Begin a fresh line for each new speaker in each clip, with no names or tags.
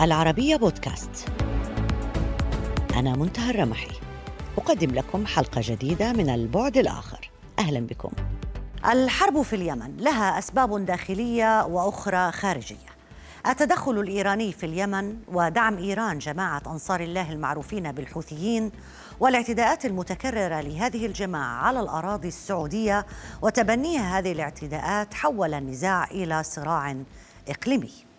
العربية بودكاست. أنا منتهى الرمحي. أقدم لكم حلقة جديدة من البعد الآخر. أهلا بكم. الحرب في اليمن لها أسباب داخلية وأخرى خارجية. التدخل الإيراني في اليمن ودعم إيران جماعة أنصار الله المعروفين بالحوثيين والاعتداءات المتكررة لهذه الجماعة على الأراضي السعودية وتبنيها هذه الاعتداءات حول النزاع إلى صراع إقليمي.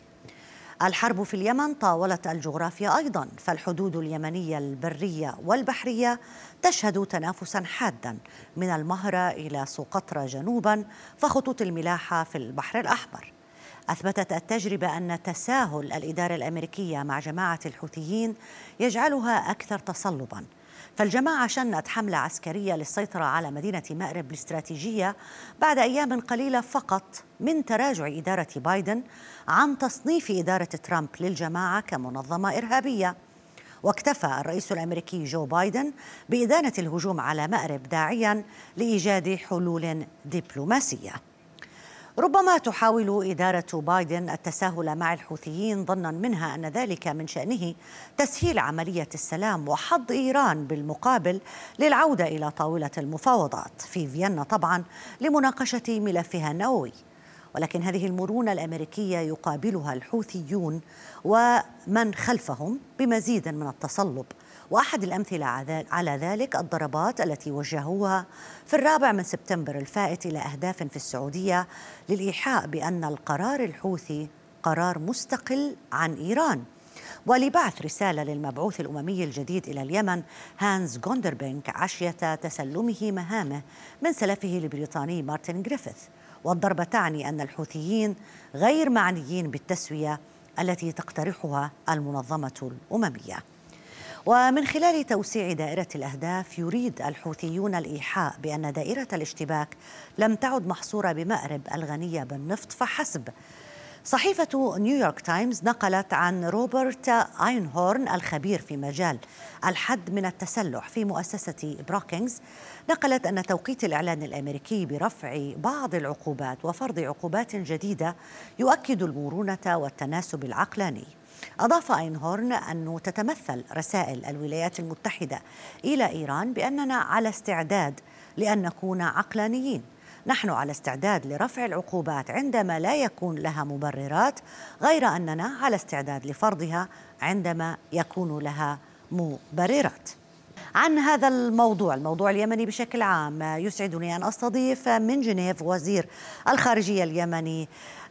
الحرب في اليمن طاولت الجغرافيا أيضا فالحدود اليمنية البرية والبحرية تشهد تنافسا حادا من المهره إلى سقطرى جنوبا فخطوط الملاحه في البحر الأحمر. أثبتت التجربة أن تساهل الإدارة الأمريكية مع جماعة الحوثيين يجعلها أكثر تصلبا. فالجماعة شنت حملة عسكرية للسيطرة على مدينة مأرب الاستراتيجية بعد أيام قليلة فقط من تراجع إدارة بايدن عن تصنيف إدارة ترامب للجماعة كمنظمة إرهابية. واكتفى الرئيس الأمريكي جو بايدن بإدانة الهجوم على مأرب داعيا لإيجاد حلول دبلوماسية. ربما تحاول إدارة بايدن التساهل مع الحوثيين ظنا منها أن ذلك من شأنه تسهيل عملية السلام وحض إيران بالمقابل للعودة إلى طاولة المفاوضات في فيينا طبعا لمناقشة ملفها النووي. ولكن هذه المرونة الأمريكية يقابلها الحوثيون ومن خلفهم بمزيد من التصلب. واحد الأمثلة على ذلك الضربات التي وجهوها في الرابع من سبتمبر الفائت إلى أهداف في السعودية للإيحاء بأن القرار الحوثي قرار مستقل عن إيران. ولبعث رسالة للمبعوث الأممي الجديد إلى اليمن هانز جروندبيرج عشية تسلمه مهامه من سلفه البريطاني مارتن جريفيث. والضربة تعني أن الحوثيين غير معنيين بالتسوية التي تقترحها المنظمة الأممية. ومن خلال توسيع دائرة الأهداف يريد الحوثيون الإيحاء بأن دائرة الاشتباك لم تعد محصورة بمأرب الغنية بالنفط فحسب. صحيفة نيويورك تايمز نقلت عن روبرت آينهورن الخبير في مجال الحد من التسلح في مؤسسة بروكينغز نقلت أن توقيت الإعلان الأمريكي برفع بعض العقوبات وفرض عقوبات جديدة يؤكد المرونة والتناسب العقلاني. أضاف أينهورن أنه تتمثل رسائل الولايات المتحدة إلى إيران بأننا على استعداد لأن نكون عقلانيين. نحن على استعداد لرفع العقوبات عندما لا يكون لها مبررات غير أننا على استعداد لفرضها عندما يكون لها مبررات. عن هذا الموضوع الموضوع اليمني بشكل عام يسعدني أن أستضيف من جنيف وزير الخارجية اليمني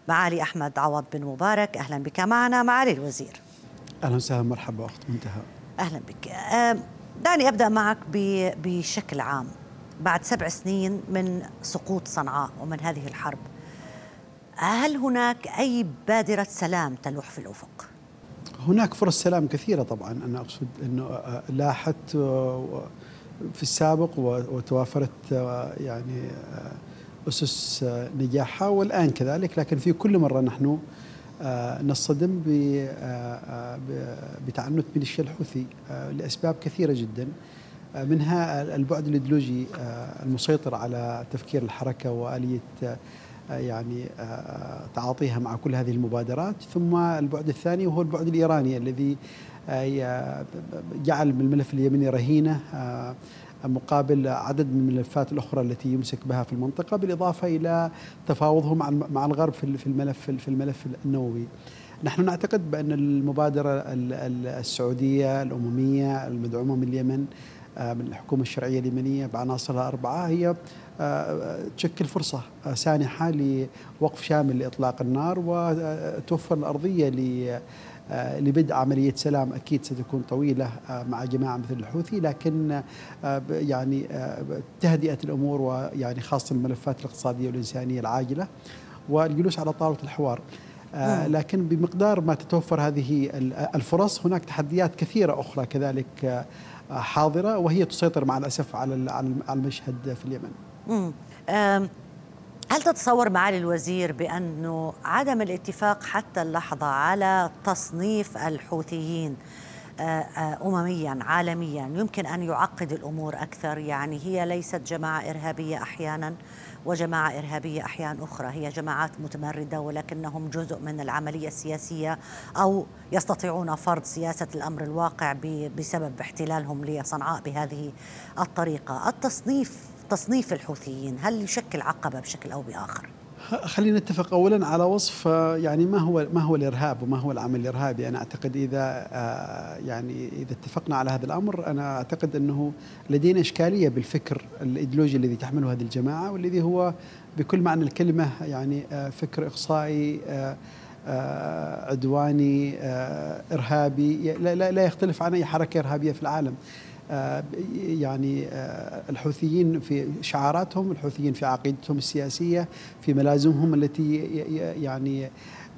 معالي أحمد عوض بن مبارك. أهلا بك معنا معالي الوزير.
أهلا وسهلا مرحبا أخت منتهى.
أهلا بك. دعني أبدأ معك بشكل عام. بعد سبع سنين من سقوط صنعاء ومن هذه الحرب هل هناك أي بادرة سلام تلوح في الأفق؟
هناك فرص سلام كثيرة طبعا. أنا أقصد أنه لاحت في السابق وتوافرت يعني أسس نجاحها والآن كذلك لكن في كل مرة نحن آه، نصطدم آه، بتعنت ميليشيا الحوثي آه، لأسباب كثيرة جدا منها البعد الإيديولوجي المسيطر على تفكير الحركة وآلية يعني تعاطيها مع كل هذه المبادرات ثم البعد الثاني وهو البعد الإيراني الذي جعل الملف اليمني رهينة مقابل عدد من الملفات الأخرى التي يمسك بها في المنطقة بالإضافة إلى تفاوضه مع الغرب في الملف في الملف النووي. نحن نعتقد بأن المبادرة السعودية الأممية المدعومة من اليمن آه، من الحكومة الشرعية اليمنية بعناصرها أربعة هي آه، تشكل فرصة آه، سانحة لوقف شامل لإطلاق النار وتوفر الأرضية آه، لبدء عملية سلام أكيد ستكون طويلة آه، مع جماعة مثل الحوثي لكن آه، يعني تهدئة الأمور ويعني خاصة الملفات الاقتصادية والإنسانية العاجلة والجلوس على طاولة الحوار. نعم. لكن بمقدار ما تتوفر هذه الفرص هناك تحديات كثيرة أخرى كذلك حاضرة وهي تسيطر مع الأسف على المشهد في اليمن.
هل تتصور معالي الوزير بأنه عدم الاتفاق حتى اللحظة على تصنيف الحوثيين أمميا عالميا يمكن أن يعقد الأمور أكثر؟ يعني هي ليست جماعة إرهابية أحيانا وجماعة إرهابية أحيان أخرى. هي جماعات متمردة ولكنهم جزء من العملية السياسية أو يستطيعون فرض سياسة الأمر الواقع بسبب احتلالهم لصنعاء بهذه الطريقة. التصنيف تصنيف الحوثيين هل يشكل عقبة بشكل أو بآخر؟
خلينا نتفق. اولا على وصف يعني ما هو ما هو الإرهاب وما هو العمل الإرهابي؟ أنا أعتقد إذا آه، يعني إذا اتفقنا على هذا الأمر أنا أعتقد أنه لدينا إشكالية بالفكر الإيديولوجي الذي تحمله هذه الجماعة والذي هو بكل معنى الكلمة يعني آه، فكر إقصائي آه، عدواني إرهابي لا, لا يختلف عن أي حركة إرهابية في العالم. آه، يعني آه، الحوثيين في شعاراتهم الحوثيين في عقيدتهم السياسية في ملازمهم التي يعني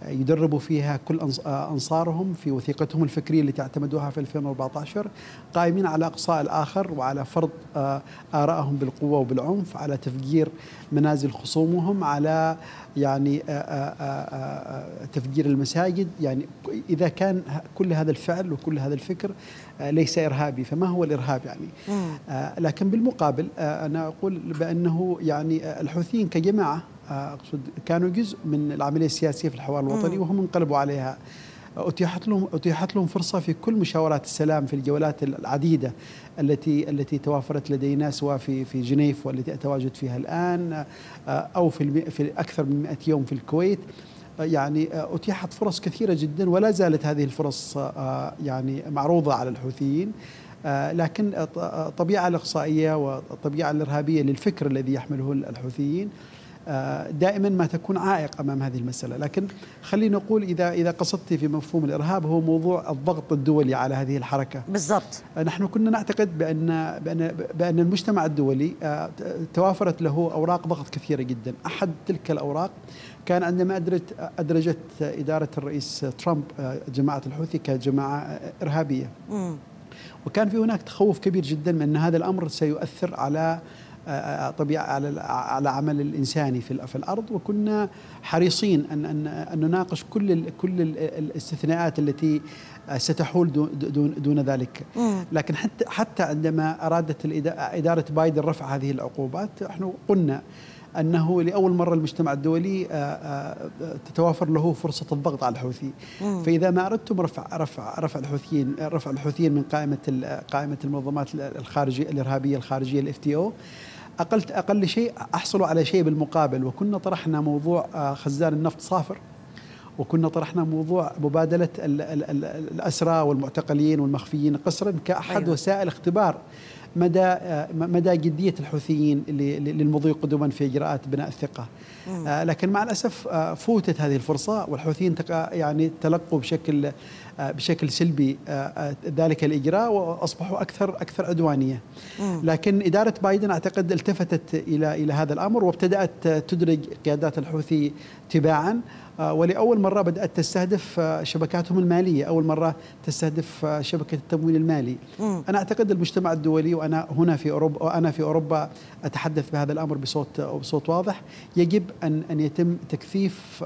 يدربوا فيها كل أنصارهم في وثيقتهم الفكرية التي اعتمدوها في 2014 قائمين على إقصاء الآخر وعلى فرض آرائهم بالقوة وبالعنف على تفجير منازل خصومهم على يعني تفجير المساجد. يعني إذا كان كل هذا الفعل وكل هذا الفكر ليس إرهابي. فما هو الإرهاب يعني؟ لكن بالمقابل أنا أقول بأنه يعني الحوثيين كجماعة أقصد كانوا جزء من العملية السياسية في الحوار الوطني وهم انقلبوا عليها. أتيحت لهم أتيحت لهم فرصة في كل مشاورات السلام في الجولات العديدة التي التي توافرت لدينا سواء في في جنيف والتي أتواجد فيها الآن أو في في أكثر من 100 يوم في الكويت. يعني أتيحت فرص كثيرة جدا ولا زالت هذه الفرص يعني معروضة على الحوثيين. لكن الطبيعه الإقصائية والطبيعه الإرهابية للفكر الذي يحمله الحوثيين. آه، دائما ما تكون عائق أمام هذه المسألة، لكن خلينا نقول اذا إذا قصدت في مفهوم الإرهاب هو موضوع الضغط الدولي على هذه الحركة.
بالضبط.
آه، نحن كنا نعتقد بان بان بأن المجتمع الدولي آه، توافرت له أوراق ضغط كثيرة جدا، أحد تلك الأوراق كان عندما ادرجت أدرجت إدارة الرئيس ترامب جماعة الحوثي كجماعة إرهابية. م. وكان في هناك تخوف كبير جدا من أن هذا الأمر سيؤثر على طبيعة على على عمل الانساني في في الأرض وكنا حريصين ان ان أن نناقش كل كل الاستثناءات التي ستحول دون دون ذلك. لكن حتى حتى عندما أرادت إدارة بايدن رفع هذه العقوبات إحنا قلنا أنه لأول مرة المجتمع الدولي تتوافر له فرصة الضغط على الحوثي. فإذا ما أردتم رفع رفع رفع الحوثيين رفع الحوثيين من قائمة قائمة المنظمات الخارجيه الإرهابية الخارجية ال FTO أقل أقل شيء احصلوا على شيء بالمقابل. وكنا طرحنا موضوع آه، خزان النفط صافر. وكنا طرحنا موضوع مبادلة الأسرى والمعتقلين والمخفيين. قسرا كاحد أيوة. وسائل اختبار. مدى مدى جدية الحوثيين للمضي قدما في إجراءات بناء الثقة. آه لكن مع الأسف آه فوتت هذه الفرصة والحوثيين يعني تلقوا بشكل آه بشكل سلبي ذلك الإجراء وأصبحوا أكثر أكثر عدوانية. لكن إدارة بايدن أعتقد التفتت إلى إلى هذا الأمر وابتدأت تدرج قيادات الحوثي تباعا. آه، ولأول مرة بدأت تستهدف آه، شبكاتهم المالية، أول مرة تستهدف آه، شبكة التمويل المالي. مم. أنا أعتقد المجتمع الدولي وأنا هنا في اوروبا وأنا في أوروبا أتحدث بهذا الأمر بصوت بصوت واضح، يجب أن أن يتم تكثيف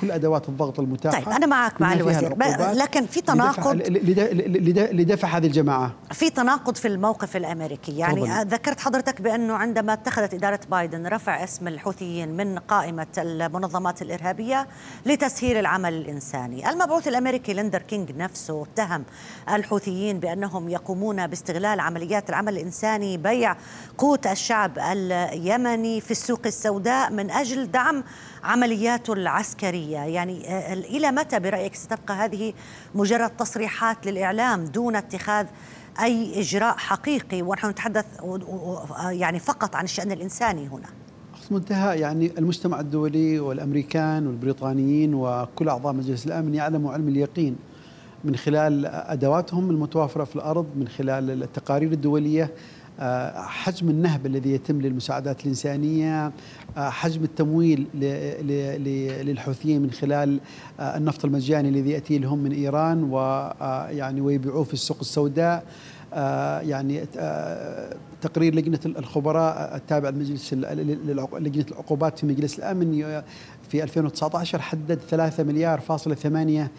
كل أدوات الضغط المتاحة.
طيب أنا معك معالي الوزير لكن في تناقض
لدفع, لدفع هذه الجماعة.
في تناقض في الموقف الأمريكي، يعني طبعا. ذكرت حضرتك بأنه عندما اتخذت إدارة بايدن رفع اسم الحوثيين من قائمة المنظمات الإرهابية الإرهابية لتسهيل العمل الإنساني. المبعوث الأمريكي ليندر كينج نفسه اتهم الحوثيين بأنهم يقومون باستغلال عمليات العمل الإنساني بيع قوت الشعب اليمني في السوق السوداء من أجل دعم عملياته العسكرية. يعني آه، إلى متى برأيك ستبقى هذه مجرد تصريحات للإعلام دون اتخاذ أي إجراء حقيقي؟ ونحن نتحدث يعني فقط عن الشأن الإنساني هنا.
منتهى يعني المجتمع الدولي والأمريكان والبريطانيين وكل أعضاء مجلس الأمن يعلموا علم اليقين من خلال أدواتهم المتوافرة في الأرض من خلال التقارير الدولية آه، حجم النهب الذي يتم للمساعدات الإنسانية آه، حجم التمويل للحوثيين من خلال آه، النفط المجاني الذي يأتي لهم من إيران ويعني ويبيعوه في السوق السوداء. يعني تقرير لجنة الخبراء التابع لمجلس لجنة العقوبات في مجلس الأمن في 2019 حدد 3 مليار فاصلة 8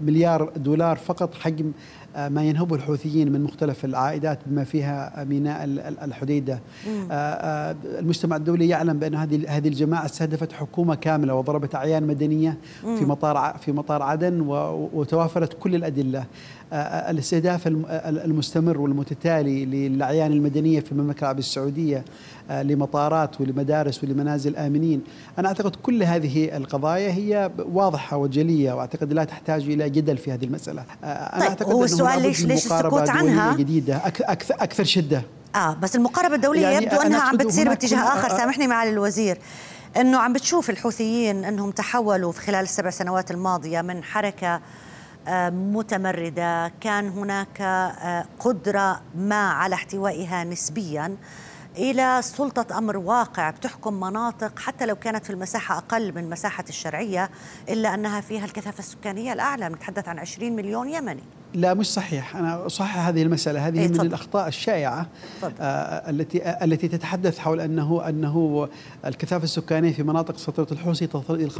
مليار دولار فقط حجم ما ينهبه الحوثيين من مختلف العائدات بما فيها ميناء الحديدة. المجتمع الدولي يعلم بأن هذه هذه الجماعة استهدفت حكومة كاملة وضربت أعيان مدنية في مطار في مطار عدن وتوافرت كل الأدلة. الاستهداف المستمر والمتتالي للأعيان المدنية في المملكة العربية السعودية لمطارات ولمدارس ولمنازل آمنين. أنا أعتقد كل هذه القضايا هي واضحة وجلية وأعتقد لا تحتاج إلى جدل في هذه المسألة.
أنا طيب أعتقد هو السؤال ليش ليش السكوت عنها؟
جديده أكثر أكثر شدة.
آه بس المقاربة الدولية يعني يبدو أنها عم بتصير باتجاه آخر. سامحني معالي الوزير. إنه عم بتشوف الحوثيين إنهم تحولوا في خلال السبع سنوات الماضية من حركة آه، متمردة. كان هناك آه، قدرة ما على احتوائها نسبيا إلى سلطة أمر واقع بتحكم مناطق حتى لو كانت في المساحة أقل من مساحه الشرعية إلا أنها فيها الكثافة السكانية الأعلى. نتحدث عن 20 مليون يمني.
لا مش صحيح. أنا اصحح هذه المسألة. هذه إيه من الأخطاء الشائعة آه التي آه التي تتحدث حول أنه أنه الكثافه السكانيه في مناطق سيطره الحوثي تصل إلى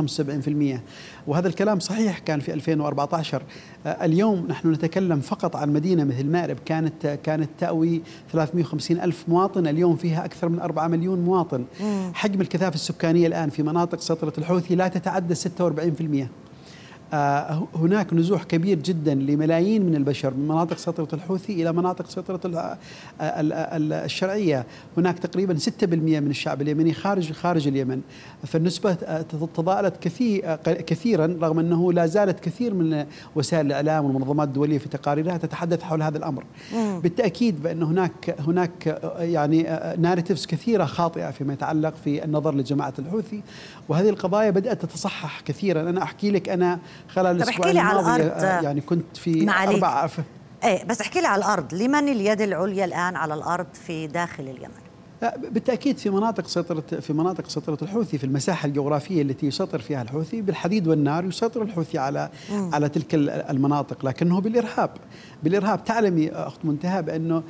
75% وهذا الكلام صحيح كان في 2014 آه اليوم نحن نتكلم فقط عن مدينة مثل مأرب. كانت كانت تأوي 350 ألف مواطن. اليوم فيها أكثر من 4 مليون مواطن. مم. حجم الكثافة السكانية الآن في مناطق سيطرة الحوثي لا تتعدى 46% آه، هناك نزوح كبير جدا لملايين من البشر من مناطق سيطرة الحوثي إلى مناطق سيطرة الشرعية. هناك تقريبا 6% من الشعب اليمني خارج خارج اليمن. فالنسبة تضاءلت كثير كثيرا رغم أنه لا زالت كثير من وسائل الإعلام والمنظمات الدولية في تقاريرها تتحدث حول هذا الأمر. بالتأكيد بأن هناك هناك يعني ناريتيفز كثيرة خاطئة فيما يتعلق في النظر لجماعة الحوثي. وهذه القضايا بدأت تتصحح كثيرا. أنا أحكي لك أنا خلال الأسبوع الماضي آه، يعني كنت في أربع
إيه بس احكي لي على الأرض. لمن اليد العليا الآن على الأرض في داخل اليمن؟
بالتأكيد في مناطق سيطره في مناطق سيطره الحوثي في المساحة الجغرافية التي يسيطر فيها الحوثي بالحديد والنار يسيطر الحوثي على م. على تلك المناطق لكنه بالإرهاب. بالإرهاب. تعلمي أخت منتهى بأنه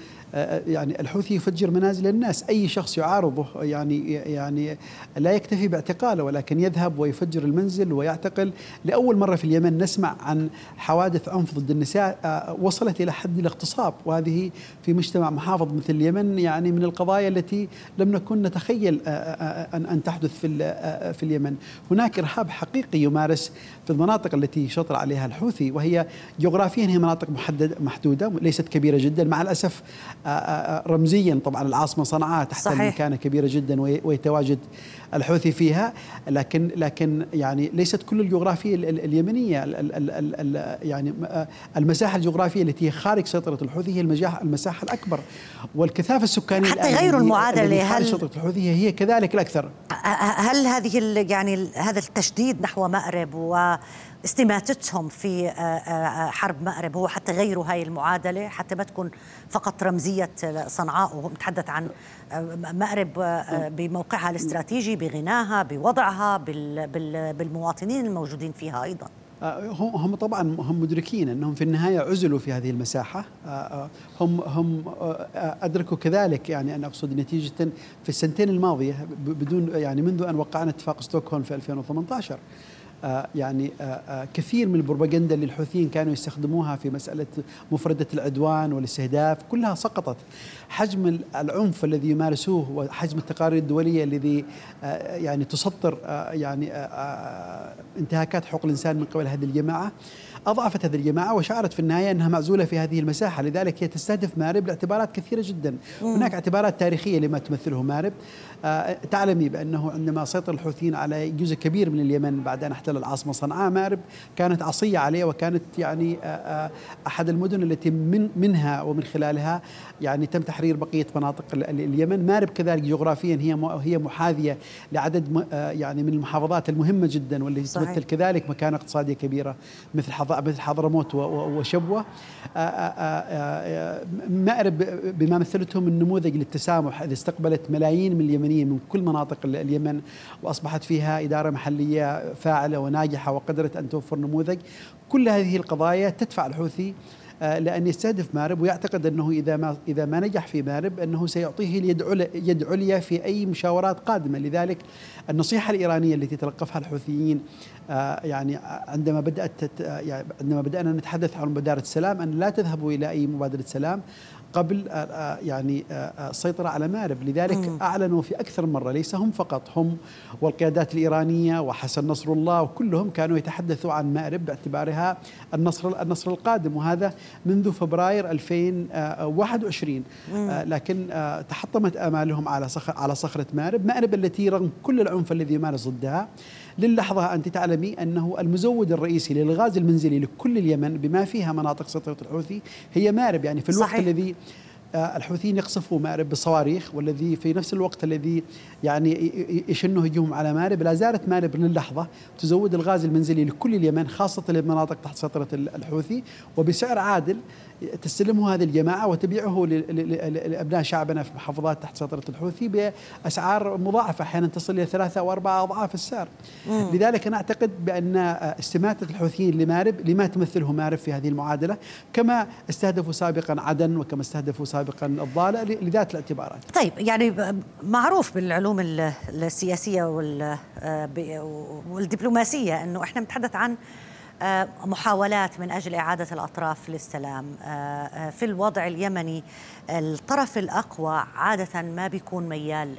يعني الحوثي يفجر منازل الناس. أي شخص يعارضه يعني يعني لا يكتفي باعتقاله ولكن يذهب ويفجر المنزل ويعتقل. لأول مرة في اليمن نسمع عن حوادث عنف ضد النساء آه، وصلت إلى حد الاغتصاب. وهذه في مجتمع محافظ مثل اليمن يعني من القضايا التي لم نكن نتخيل آه، أن تحدث في في اليمن. هناك إرهاب حقيقي يمارس في المناطق التي شطر عليها الحوثي وهي جغرافيا هي مناطق محدده محدودة ليست كبيرة جدا مع الأسف آه، آه، آه، رمزيا طبعا العاصمة صنعاء تحتل مكانه كبيرة جدا ويتواجد الحوثي فيها لكن لكن يعني ليست كل الجغرافيا اليمنية يعني المساحة الجغرافية التي هي خارج سيطرة الحوثي هي المساحة الأكبر. والكثافة السكانية
حتى غير المعادلة
هل سيطرة الحوثي هي كذلك الأكثر.
هل هذه يعني هذا التشديد نحو مأرب و استماتتهم في آه، آه، حرب مأرب هو حتى غيروا هاي المعادلة حتى ما تكون فقط رمزية صنعاء ونتحدث عن آه، مأرب بموقعها الاستراتيجي بغناها بوضعها بالمواطنين الموجودين فيها أيضا.
هم طبعا هم مدركين إنهم في النهاية عزلوا في هذه المساحة. هم هم أدركوا كذلك يعني أنا أقصد نتيجة في السنتين الماضية بدون يعني منذ أن وقعنا اتفاق ستوكهولم في 2018 آه، يعني آه، آه، كثير من البروباغندا اللي الحوثيين كانوا يستخدموها في مسألة مفردة العدوان والاستهداف كلها سقطت. حجم العنف الذي يمارسوه وحجم التقارير الدولية الذي يعني تسطر يعني انتهاكات حقوق الإنسان من قبل هذه الجماعة أضعفت هذه الجماعة وشعرت في النهاية أنها معزولة في هذه المساحة. لذلك هي تستهدف مارب لاعتبارات كثيرة جدا. هناك اعتبارات تاريخية لما تمثله مارب. آه تعلمي بأنه عندما سيطر الحوثيين على جزء كبير من اليمن بعد أن احتل العاصمة صنعاء مارب كانت عصية عليه وكانت يعني أحد المدن التي من منها ومن خلالها يعني تم تحرير بقية مناطق اليمن. مارب كذلك جغرافيا هي هي محاذية لعدد يعني من المحافظات المهمة جدا والتي تمثل كذلك مكانة اقتصادية كبيرة مثل مثل حضرموت وشبوة. مأرب بما مثلته من نموذج للتسامح إذ استقبلت ملايين من اليمنيين من كل مناطق اليمن وأصبحت فيها إدارة محلية فاعلة وناجحة وقدرت أن توفر نموذج. كل هذه القضايا تدفع الحوثي آه، لأن يستهدف مارب ويعتقد أنه إذا ما إذا ما نجح في مارب أنه سيعطيه اليد يد عليا في أي مشاورات قادمة. لذلك النصيحة الإيرانية التي تلقفها الحوثيين يعني عندما بدأت يعني عندما بدأنا نتحدث عن مبادرة السلام أن لا تذهبوا إلى أي مبادرة سلام. قبل آه، آه، يعني آه، السيطرة على مارب لذلك. أعلنوا في أكثر مرة ليس هم فقط هم والقيادات الإيرانية وحسن نصر الله وكلهم كانوا يتحدثوا عن مارب باعتبارها النصر النصر القادم وهذا منذ فبراير 2021 مم. لكن تحطمت آمالهم على صخر على صخرة مارب مارب التي رغم كل العنف الذي يمارس ضدها للحظة أنت تعلمي أنه المزود الرئيسي للغاز المنزلي لكل اليمن بما فيها مناطق سيطرة الحوثي هي مارب يعني في الوقت صحيح. الذي آه، الحوثيين يقصفوا مارب بالصواريخ والذي في نفس الوقت الذي يعني يشنوا هجوم على مارب لا زالت مارب للحظة تزود إلغاز المنزلي لكل اليمن خاصة للمناطق تحت سيطره الحوثي وبسعر عادل تستلمه هذه الجماعة وتبيعه لأبناء شعبنا في محافظات تحت سيطرة الحوثي بأسعار مضاعفة أحيانا تصل إلى ثلاثة أو أربعة أضعاف السعر مم. لذلك أنا أعتقد بأن استماتة الحوثيين لمارب لما تمثله مارب في هذه المعادلة كما استهدفوا سابقا عدن وكما استهدفوا سابقا الضالة لذات الاعتبارات
طيب يعني معروف بالعلوم السياسية آه، والدبلوماسية أنه إحنا نتحدث عن محاولات من أجل إعادة الأطراف للسلام. آه، آه، في الوضع اليمني الطرف الأقوى عادة ما بيكون ميال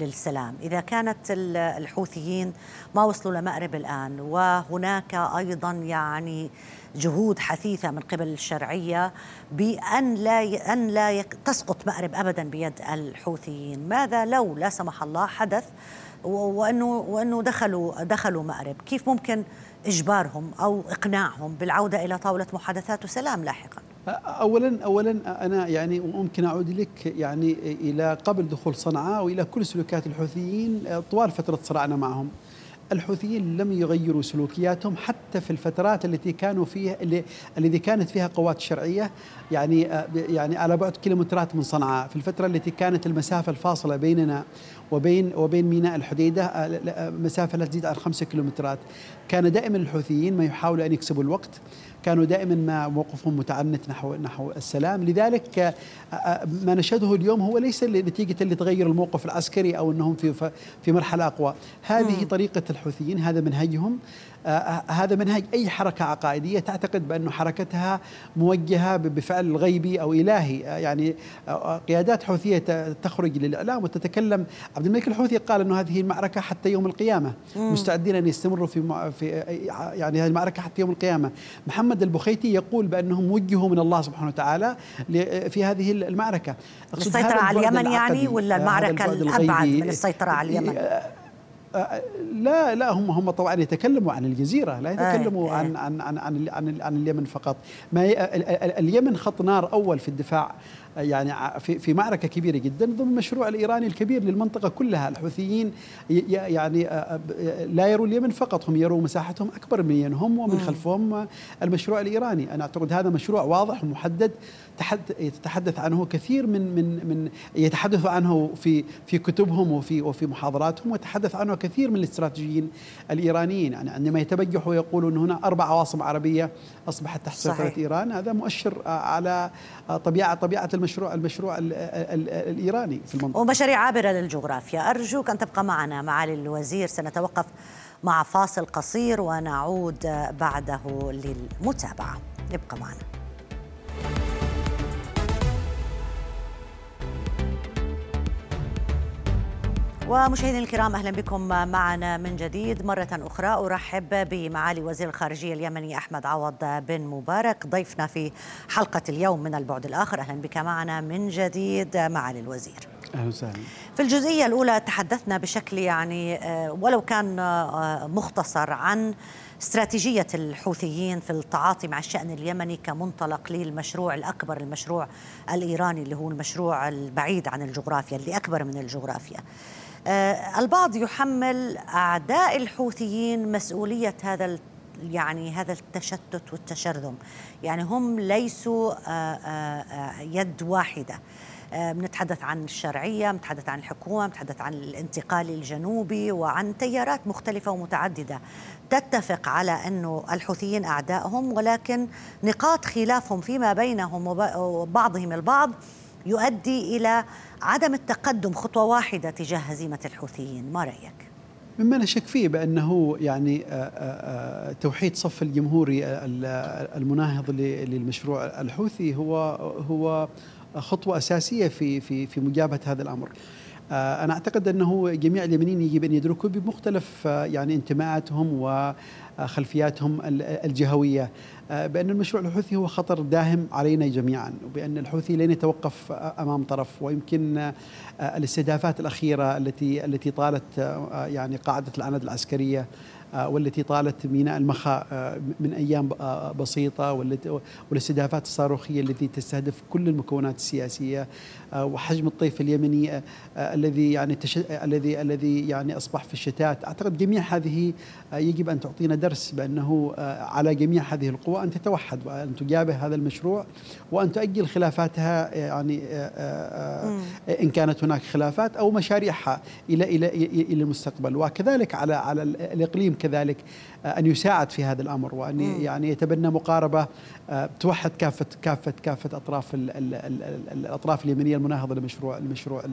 للسلام. إذا كانت الحوثيين ما وصلوا لمأرب الآن وهناك أيضا يعني جهود حثيثة من قبل الشرعية بأن لا أن لا تسقط مأرب ابدا بيد الحوثيين. ماذا لو لا سمح الله حدث وأنه وأنه دخلوا دخلوا مأرب؟ كيف ممكن إجبارهم أو إقناعهم بالعودة إلى طاولة محادثات وسلام لاحقا.
اولا اولا أنا يعني ممكن أعود لك يعني إلى قبل دخول صنعاء وإلى كل سلوكيات الحوثيين طوال فترة صراعنا معهم. الحوثيين لم يغيروا سلوكياتهم حتى في الفترات التي كانوا فيها اللي الذي كانت فيها قوات شرعية يعني يعني على بعد كيلومترات من صنعاء. في الفترة التي كانت المسافة الفاصلة بيننا وبين وبين ميناء الحديدة مسافة لا تزيد عن خمسة كيلومترات. كان دائما الحوثيين ما يحاولوا أن يكسبوا الوقت كانوا دائما ما موقفهم متعنت نحو نحو السلام. لذلك آه، آه، ما نشهده اليوم هو ليس نتيجة اللي تغير الموقف العسكري أو أنهم في في مرحلة أقوى. هذه طريقة الحوثيين هذا منهجهم. آه، هذا منهج أي حركة عقائدية تعتقد بانه حركتها موجهة بفعل غيبي أو إلهي. يعني قيادات حوثية تخرج للإعلام وتتكلم. عبد الملك الحوثي قال إنه هذه المعركة حتى يوم القيامة. مستعدين أن يستمروا في في يعني هذه المعركة حتى يوم القيامة. محمد البخيتي يقول بأنهم وجهوا من الله سبحانه وتعالى في هذه المعركة.
السيطرة على اليمن يعني ولا المعركة الأبعد من السيطرة على اليمن؟
لا لا هم هم طبعا يتكلموا عن الجزيرة لا يتكلموا آه. عن عن عن عن, عن, عن اليمن فقط. ما اليمن خط نار أول في الدفاع. يعني في في معركة كبيرة جدا ضمن المشروع الإيراني الكبير للمنطقة كلها. الحوثيين يعني لا يروا اليمن فقط هم يروا مساحتهم أكبر من هم ومن خلفهم المشروع الإيراني. أنا أعتقد هذا مشروع واضح ومحدد يتحدث عنه كثير من من من يتحدث عنه في في كتبهم وفي وفي محاضراتهم ويتحدث عنه كثير من الاستراتيجيين الإيرانيين. يعني عندما يتبجحوا ويقولوا ان هنا أربع عواصم عربية أصبحت تحت سيطرة إيران. هذا مؤشر على طبيعة طبيعة المشروع المشروع الإيراني في المنطقة.
ومشاريع عابرة للجغرافيا. أرجوك أن تبقى معنا معالي الوزير. سنتوقف مع فاصل قصير ونعود بعده للمتابعة. ابقى معنا. ومشاهدينا الكرام أهلا بكم معنا من جديد. مرة أخرى أرحب بمعالي وزير الخارجية اليمني أحمد عوض بن مبارك. ضيفنا في حلقة اليوم من البعد الآخر. أهلا بك معنا من جديد معالي الوزير.
أهلا وسهلا.
في الجزئية الأولى تحدثنا بشكل يعني آه، ولو كان آه، مختصر عن استراتيجية الحوثيين في التعاطي مع الشأن اليمني كمنطلق للمشروع الأكبر المشروع الإيراني اللي هو المشروع البعيد عن الجغرافيا اللي أكبر من الجغرافيا. البعض يحمل أعداء الحوثيين مسؤولية هذا يعني هذا التشتت والتشرذم. يعني هم ليسوا آه، آه، يد واحدة. بنتحدث عن الشرعية بنتحدث عن الحكومة بنتحدث عن الانتقال الجنوبي وعن تيارات مختلفة ومتعددة. تتفق على أنه الحوثيين أعدائهم ولكن نقاط خلافهم فيما بينهم وبعضهم البعض يؤدي إلى عدم التقدم خطوة واحدة تجاه هزيمة الحوثيين ما رأيك؟
مما لا شك فيه بأنه يعني توحيد صف الجمهوري المناهض للمشروع الحوثي هو هو خطوة أساسية في في في مجابهة هذا الأمر. أنا أعتقد أنه جميع اليمنيين يجب أن يدركوا بمختلف يعني انتماءاتهم وخلفياتهم الجهوية. بأن المشروع الحوثي هو خطر داهم علينا جميعا وبأن الحوثي لن يتوقف أمام طرف. ويمكن الاستهدافات الأخيرة التي التي طالت يعني قاعدة العناد العسكرية آه، والتي طالت ميناء المخا آه، من أيام آه، بسيطة والاستهدافات الصاروخية التي تستهدف كل المكونات السياسية وحجم الطيف اليمني الذي يعني. الذي الذي يعني أصبح في الشتات أعتقد جميع هذه يجب أن تعطينا درس بأنه على جميع هذه القوى أن تتوحد وأن تجابه هذا المشروع وأن تؤجل خلافاتها يعني إن كانت هناك خلافات أو مشاريعها إلى إلى إلى المستقبل وكذلك على على الإقليم كذلك آه، أن يساعد في هذا الأمر وأن يعني يتبنى مقاربة آه، توحد كافة كافة كافة أطراف ال ال ال الأطراف اليمنيه المناهضة لمشروع المشروع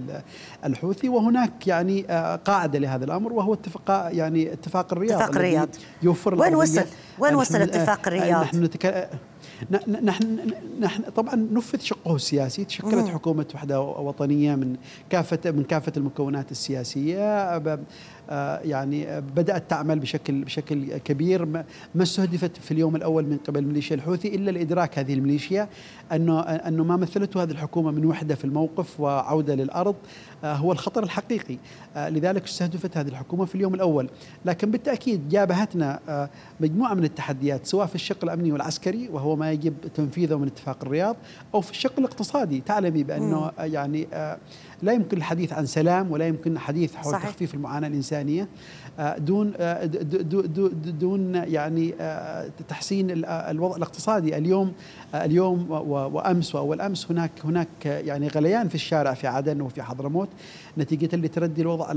الحوثي. وهناك يعني آه، قاعدة لهذا الأمر وهو اتفاق يعني اتفاق الرياض
اتفاق الرياض. يوفر وين وصل؟ وين وصل اتفاق الرياض؟ نحن نتك...
نحن نحن طبعا نفذ شقه السياسي تشكلت حكومة وحدة وطنية من كافة من كافة المكونات السياسية يعني بدأت تعمل بشكل بشكل كبير. ما استهدفت في اليوم الأول من قبل ميليشيا الحوثي إلا الادراك هذه الميليشيا انه انه ما مثلته هذه الحكومة من وحدة في الموقف وعودة للأرض آه، هو الخطر الحقيقي. آه، لذلك استهدفت هذه الحكومة في اليوم الأول. لكن بالتأكيد جابهتنا مجموعة من التحديات سواء في الشق الأمني والعسكري وهو ما يجب تنفيذه من اتفاق الرياض أو في الشق الاقتصادي. تعلمي بأنه يعني لا يمكن الحديث عن سلام ولا يمكن الحديث حول صحيح. تخفيف المعاناة الإنسانية آه، دون آه، دون يعني آه، تحسين الوضع الاقتصادي. اليوم اليوم وأمس وأول أمس هناك هناك يعني غليان في الشارع في عدن وفي حضرموت. نتيجة لتردي الوضع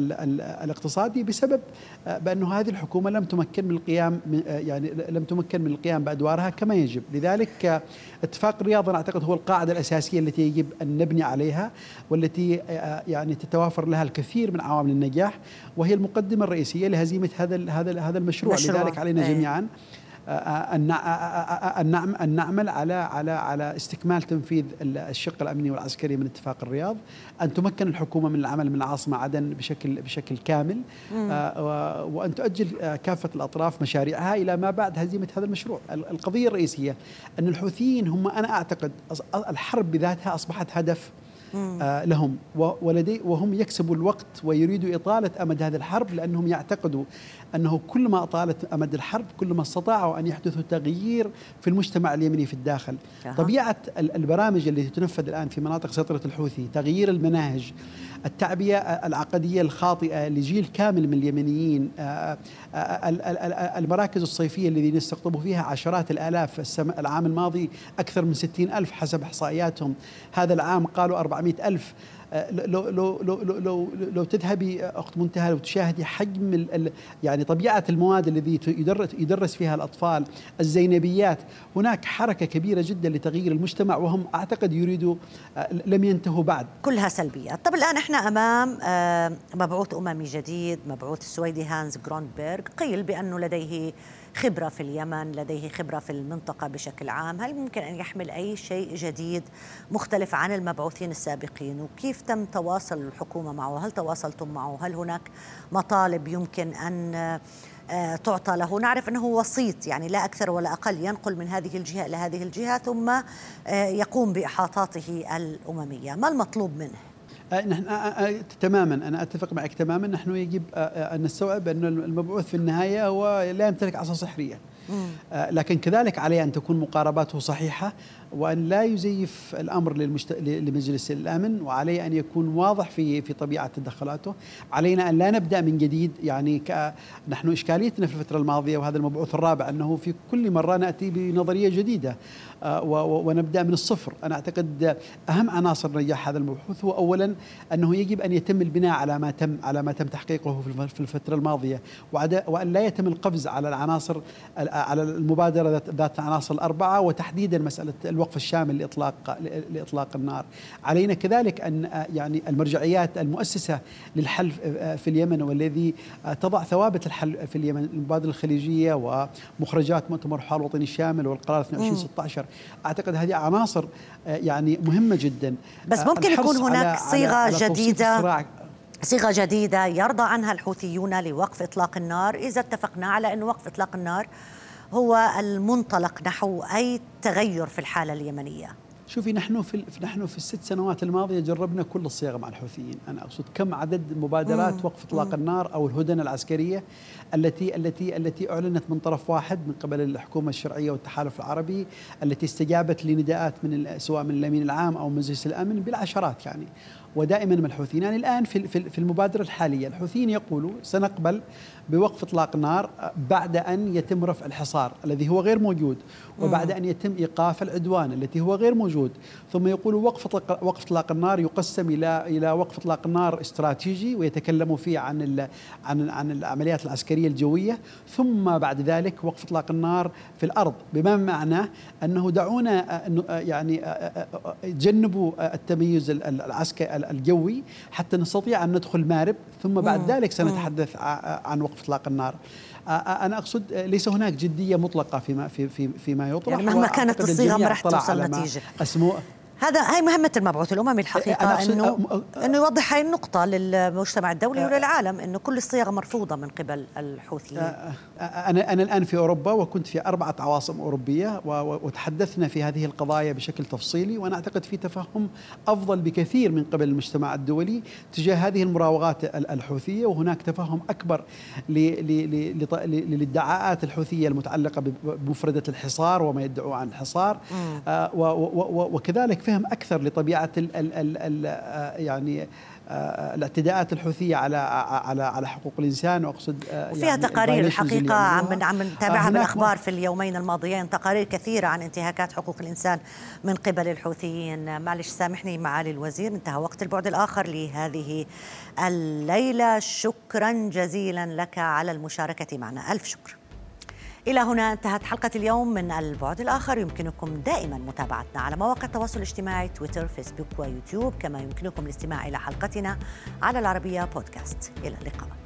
الاقتصادي بسبب بأنه هذه الحكومة لم تمكن من القيام يعني لم تمكن من القيام بأدوارها كما يجب، لذلك اتفاق الرياض أنا أعتقد هو القاعدة الأساسية التي يجب أن نبني عليها والتي يعني تتوافر لها الكثير من عوامل النجاح وهي المقدمة الرئيسية لهزيمة هذا هذا هذا المشروع, مشروع. لذلك علينا أيه. جميعا ان أن نعمل على على على استكمال تنفيذ الشق الامني والعسكري من اتفاق الرياض، ان تمكن الحكومة من العمل من العاصمه عدن بشكل بشكل كامل وان تؤجل كافه الاطراف مشاريعها إلى ما بعد هزيمه هذا المشروع، القضية الرئيسيه ان الحوثيين هم أنا اعتقد الحرب بذاتها اصبحت هدف آه لهم. ولدي وهم يكسبوا الوقت ويريدوا إطالة أمد هذه الحرب لأنهم يعتقدوا أنه كل ما أطالت أمد الحرب كل ما استطاعوا أن يحدثوا تغيير في المجتمع اليمني في الداخل. أه. طبيعة البرامج التي تنفذ الآن في مناطق سيطرة الحوثي تغيير المناهج التعبئة العقدية الخاطئة لجيل كامل من اليمنيين آه، آه، المراكز الصيفية الذي نستقطبوا فيها عشرات الآلاف العام الماضي أكثر من ستين ألف حسب إحصائياتهم. هذا العام قالوا أربعمائة ألف. لو لو لو لو لو تذهبي أخت منتهى وتشاهدي حجم يعني طبيعة المواد الذي يدرس فيها الأطفال الزينبيات هناك حركة كبيرة جدا لتغيير المجتمع وهم أعتقد يريدوا لم ينتهوا بعد.
كلها سلبيات طب الآن إحنا أمام مبعوث أممي جديد مبعوث السويدي هانز جروندبرغ. قيل بانه لديه خبرة في اليمن لديه خبرة في المنطقة بشكل عام. هل ممكن أن يحمل أي شيء جديد مختلف عن المبعوثين السابقين؟ وكيف تم تواصل الحكومة معه؟ هل تواصلتم معه؟ هل هناك مطالب يمكن أن آه، تعطى له؟ نعرف أنه وسيط يعني لا أكثر ولا أقل ينقل من هذه الجهة إلى هذه الجهة ثم آه، يقوم بإحاطاته الأممية. ما المطلوب منه؟
آه، نحن تماما أنا أتفق معك تماما. نحن يجب أن نستوعب أن المبعوث في النهاية هو لا يمتلك عصا سحريه لكن كذلك عليه أن تكون مقارباته صحيحة. وأن لا يزيف الأمر للمشت... لمجلس الأمن وعليه أن يكون واضح في في طبيعة تدخلاته، علينا أن لا نبدأ من جديد يعني ك... نحن إشكاليتنا في الفترة الماضية وهذا المبعوث الرابع أنه في كل مرة نأتي بنظرية جديدة ونبدأ من الصفر. أنا أعتقد أهم عناصر نجاح هذا المبحوث هو اولا أنه يجب أن يتم البناء على ما تم على ما تم تحقيقه في الفترة الماضية. وأن لا يتم القفز على العناصر على المبادرة ذات العناصر الأربعة وتحديدا مسألة الوقف الشامل لإطلاق لإطلاق النار. علينا كذلك أن يعني المرجعيات المؤسسة للحل في اليمن والذي تضع ثوابت الحل في اليمن المبادرة الخليجية ومخرجات مؤتمر الحوار الوطني الشامل والقرار 2216 أعتقد هذه عناصر يعني مهمة جدا.
بس ممكن يكون هناك صيغة على جديدة صيغة جديدة يرضى عنها الحوثيون لوقف إطلاق النار. إذا اتفقنا على انه وقف إطلاق النار هو المنطلق نحو أي تغير في الحالة اليمنية.
شوفي نحن في نحن في الست سنوات الماضية جربنا كل الصيغ مع الحوثيين، أنا أقصد كم عدد مبادرات وقف إطلاق النار أو الهدنة العسكرية التي التي التي أعلنت من طرف واحد من قبل الحكومة الشرعية والتحالف العربي التي استجابت لنداءات من سواء من الأمين العام أو مجلس الأمن بالعشرات يعني. ودائما من الحوثيين. يعني الآن في في المبادرة الحالية الحوثيين يقولوا سنقبل بوقف إطلاق نار بعد أن يتم رفع الحصار الذي هو غير موجود وبعد أن يتم إيقاف العدوان التي هو غير موجود. ثم يقولوا وقف وقف إطلاق النار يقسم إلى إلى وقف إطلاق النار استراتيجي ويتكلموا فيه عن عن عن العمليات العسكرية الجوية. ثم بعد ذلك وقف إطلاق النار في الأرض بما معناه أنه دعونا يعني جنبوا التميز العسكري الجوي حتى نستطيع أن ندخل مارب ثم بعد ذلك سنتحدث عن وقف إطلاق النار. أنا أقصد ليس هناك جدية مطلقة فيما في في فيما يطرح
يعني مهما كانت الصيغة ما راح توصل
نتيجة.
هذا هاي مهمة المبعوث الأممي الحقيقة أنه أنه يوضح هاي النقطة للمجتمع الدولي وللعالم أنه كل الصيغ مرفوضة من قبل الحوثيين.
أنا أنا الآن في أوروبا وكنت في أربعة عواصم أوروبية وتحدثنا في هذه القضايا بشكل تفصيلي وأنا أعتقد في تفهم أفضل بكثير من قبل المجتمع الدولي تجاه هذه المراوغات الحوثية وهناك تفهم أكبر للادعاءات الحوثية المتعلقة بمفردة الحصار وما يدعوا عن الحصار وكذلك فهم أكثر لطبيعة ال ال ال ال يعني آه، الاعتداءات الحوثية على على على حقوق الإنسان. وأقصد
آه، وفيها يعني تقارير الحقيقة عم عم نتابعها بالاخبار في اليومين الماضيين تقارير كثيرة عن انتهاكات حقوق الإنسان من قبل الحوثيين. معلش سامحني معالي الوزير انتهى وقت البعد الآخر لهذه الليلة. شكرا جزيلا لك على المشاركة معنا. ألف شكر. إلى هنا انتهت حلقة اليوم من البعد الآخر. يمكنكم دائما متابعتنا على مواقع التواصل الاجتماعي تويتر فيسبوك ويوتيوب. كما يمكنكم الاستماع إلى حلقتنا على العربية بودكاست. إلى اللقاء.